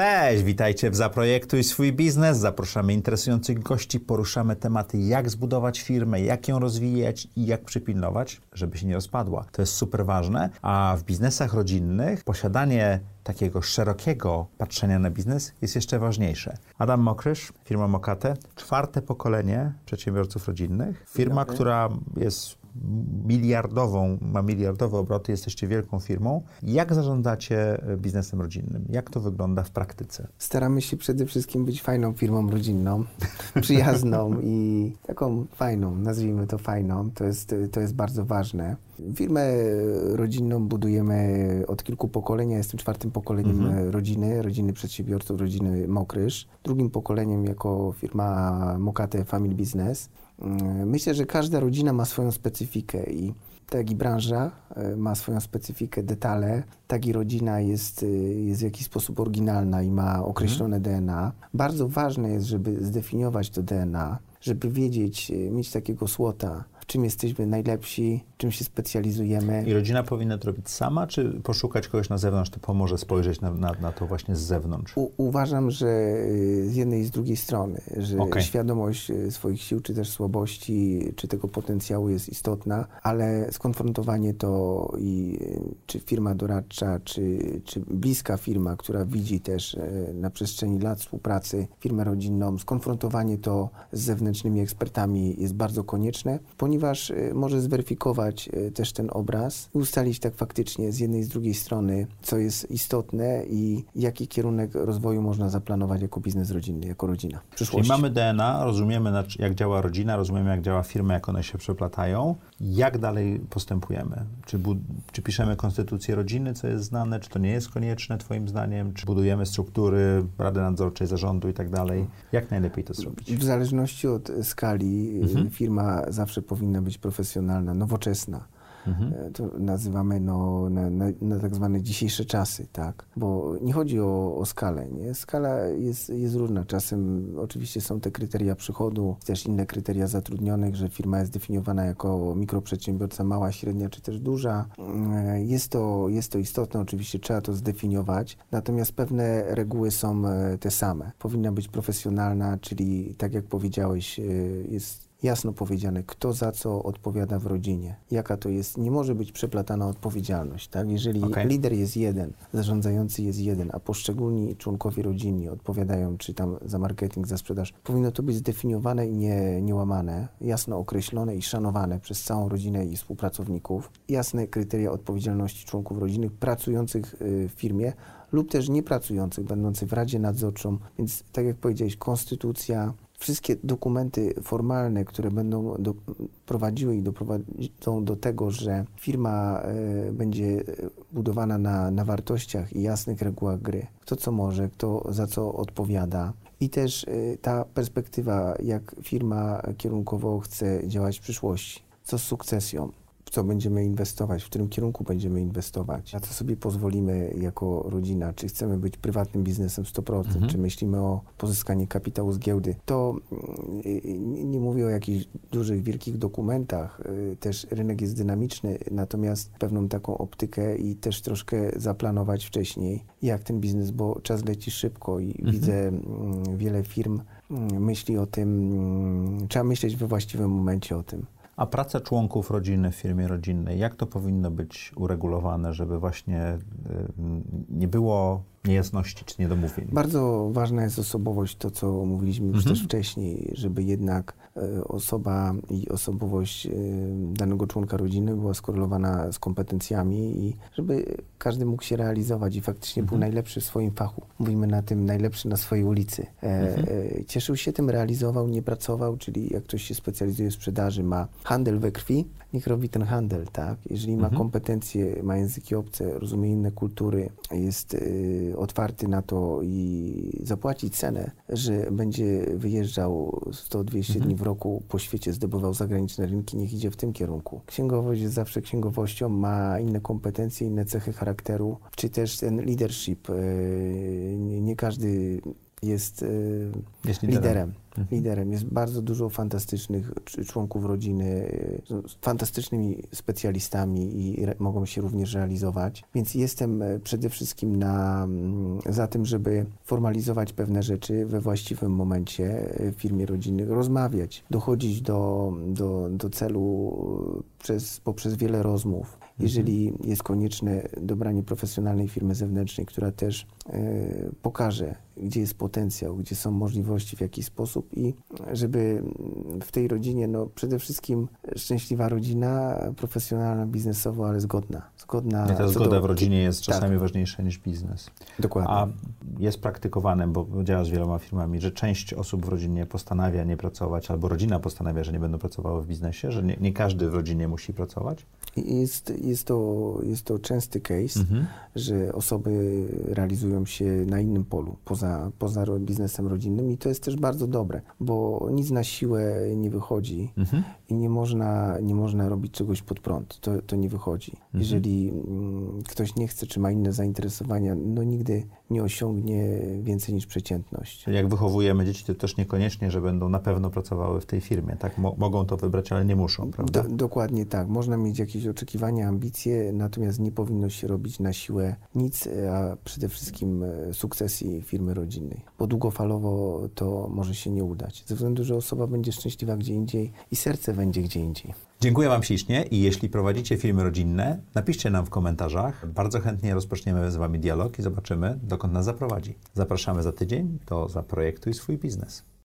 Cześć, witajcie w Zaprojektuj swój biznes. Zapraszamy interesujących gości, poruszamy tematy, jak zbudować firmę, jak ją rozwijać i jak przypilnować, żeby się nie rozpadła. To jest super ważne, a w biznesach rodzinnych posiadanie takiego szerokiego patrzenia na biznes jest jeszcze ważniejsze. Adam Mokrysz, firma Mokate, czwarte pokolenie przedsiębiorców rodzinnych. Firma, która jest miliardową, ma miliardowe obroty, jesteście wielką firmą. Jak zarządzacie biznesem rodzinnym? Jak to wygląda w praktyce? Staramy się przede wszystkim być fajną firmą rodzinną, przyjazną i taką fajną, nazwijmy to fajną. To jest, to jest bardzo ważne. Firmę rodzinną budujemy od kilku pokoleń. Ja jestem czwartym pokoleniem mhm. rodziny, rodziny przedsiębiorców, rodziny Mokrysz. Drugim pokoleniem jako firma Mokate Family Business. Mm, myślę, że każda rodzina ma swoją specyfikę i tak i branża e, ma swoją specyfikę, detale, tak i rodzina jest, e, jest w jakiś sposób oryginalna i ma określone mhm. DNA. Bardzo ważne jest, żeby zdefiniować to DNA, żeby wiedzieć, e, mieć takiego słota, czym jesteśmy najlepsi, czym się specjalizujemy. I rodzina powinna to robić sama, czy poszukać kogoś na zewnątrz, to pomoże spojrzeć na, na, na to właśnie z zewnątrz? U, uważam, że y, z jednej i z drugiej strony, że okay. świadomość y, swoich sił, czy też słabości, czy tego potencjału jest istotna, ale skonfrontowanie to i y, czy firma doradcza, czy, czy bliska firma, która widzi też na przestrzeni lat współpracy firmę rodzinną, skonfrontowanie to z zewnętrznymi ekspertami jest bardzo konieczne, ponieważ ponieważ y, może zweryfikować y, też ten obraz ustalić tak faktycznie z jednej i z drugiej strony, co jest istotne i jaki kierunek rozwoju można zaplanować jako biznes rodzinny, jako rodzina Czyli mamy DNA, rozumiemy jak działa rodzina, rozumiemy jak działa firma, jak one się przeplatają. Jak dalej postępujemy? Czy, czy piszemy konstytucję rodziny, co jest znane, czy to nie jest konieczne twoim zdaniem? Czy budujemy struktury Rady Nadzorczej, zarządu i tak dalej? Jak najlepiej to zrobić? W zależności od skali mhm. firma zawsze powinna powinna być profesjonalna, nowoczesna. Mhm. E, to nazywamy no, na, na, na, tak zwane dzisiejsze czasy, tak? Bo nie chodzi o, o skalę, nie? Skala jest, jest różna. Czasem oczywiście są te kryteria przychodu, też inne kryteria zatrudnionych, że firma jest definiowana jako mikroprzedsiębiorca mała, średnia czy też duża. E, jest to, jest to istotne, oczywiście trzeba to zdefiniować, natomiast pewne reguły są e, te same. Powinna być profesjonalna, czyli tak jak powiedziałeś, jest jasno powiedziane, kto za co odpowiada w rodzinie, jaka to jest, nie może być przeplatana odpowiedzialność, tak? Jeżeli okay. lider jest jeden, zarządzający jest jeden, a poszczególni członkowie rodziny odpowiadają, czy tam za marketing, za sprzedaż, powinno to być zdefiniowane i nie, niełamane, jasno określone i szanowane przez całą rodzinę i współpracowników, jasne kryteria odpowiedzialności członków rodziny pracujących y, w firmie, lub też niepracujących, będących w Radzie Nadzorczą. Więc tak jak powiedziałeś, konstytucja, wszystkie dokumenty formalne, które będą do, prowadziły i doprowadzą do tego, że firma y, będzie budowana na, na wartościach i jasnych regułach gry. Kto co może, kto za co odpowiada. I też y, ta perspektywa, jak firma kierunkowo chce działać w przyszłości. Co z sukcesją? W co będziemy inwestować, w którym kierunku będziemy inwestować, na co sobie pozwolimy jako rodzina, czy chcemy być prywatnym biznesem 100%, mhm. czy myślimy o pozyskaniu kapitału z giełdy. To mm, nie mówię o jakichś dużych, wielkich dokumentach, y, też rynek jest dynamiczny, natomiast pewną taką optykę i też troszkę zaplanować wcześniej, jak ten biznes, bo czas leci szybko i mhm. widzę mm, wiele firm mm, myśli o tym, trzeba myśleć we właściwym momencie o tym. A praca członków rodziny w firmie rodzinnej, jak to powinno być uregulowane, żeby właśnie y, nie było niejasności czy niedomówień? Bardzo ważna jest osobowość, to co mówiliśmy już mhm. też wcześniej, żeby jednak e, osoba i osobowość e, danego członka rodziny była skorelowana z kompetencjami i żeby każdy mógł się realizować i faktycznie mhm. był najlepszy w swoim fachu. Mówimy na tym najlepszy na swojej ulicy. E, mhm. Cieszył się tym, realizował, nie pracował, czyli jak ktoś się specjalizuje w sprzedaży, ma handel we krwi, niech robi ten handel, tak? Jeżeli ma mhm. kompetencje, ma języki obce, rozumie inne kultury, jest otwarty na to i zapłaci cenę, że będzie wyjeżdżał 100-200 mhm. dni w roku po świecie, zdobywał zagraniczne rynki, niech idzie w tym kierunku. Księgowość jest zawsze księgowością, ma inne kompetencje, inne cechy charakteru, czy też ten leadership. Y, nie każdy jest, Jest liderem. liderem. Liderem. Jest bardzo dużo fantastycznych członków rodziny, y, z fantastycznymi specjalistami i mogą się również realizować. Więc jestem e, przede wszystkim na, mm, za tym, żeby formalizować pewne rzeczy we właściwym momencie e, w firmie rodzinnych, rozmawiać, dochodzić do, do, do celu e, przez, poprzez wiele rozmów. Jeżeli jest konieczne dobranie profesjonalnej firmy zewnętrznej, która też pokaże, gdzie jest potencjał, gdzie są możliwości, w jaki sposób i żeby w tej rodzinie, no przede wszystkim szczęśliwa rodzina, profesjonalna, biznesowo, ale zgodna. Zgodna I ta zgoda do- w rodzinie jest tak. czasami ważniejsza niż biznes. Dokładnie. A jest praktykowane, bo działasz z wieloma firmami, że część osób w rodzinie postanawia nie pracować, albo rodzina postanawia, że nie będą pracowały w biznesie, że nie, nie każdy w rodzinie musi pracować? Jest, jest, to, jest to częsty case, Mhm. że osoby realizują się na innym polu, poza, poza biznesem rodzinnym i to jest też bardzo dobre, bo nic na siłę nie wychodzi Mhm. i nie można, nie można robić czegoś pod prąd. To, to nie wychodzi. Jeżeli mm, ktoś nie chce, czy ma inne zainteresowania, no nigdy nie osiągnie więcej niż przeciętność. Jak wychowujemy dzieci, to też niekoniecznie, że będą na pewno pracowały w tej firmie. Tak? Mo- mogą to wybrać, ale nie muszą, prawda? Do, dokładnie tak. Można mieć jakieś oczekiwania, ambicje, natomiast nie powinno się robić na siłę nic, a przede wszystkim e, sukcesji firmy rodzinnej, bo długofalowo to może się nie udać, ze względu, że osoba będzie szczęśliwa gdzie indziej i serce będzie gdzie indziej. Dziękuję Wam ślicznie i jeśli prowadzicie firmy rodzinne, napiszcie nam w komentarzach. Bardzo chętnie rozpoczniemy z Wami dialog i zobaczymy, dokąd nas zaprowadzi. Zapraszamy za tydzień, to zaprojektuj swój biznes.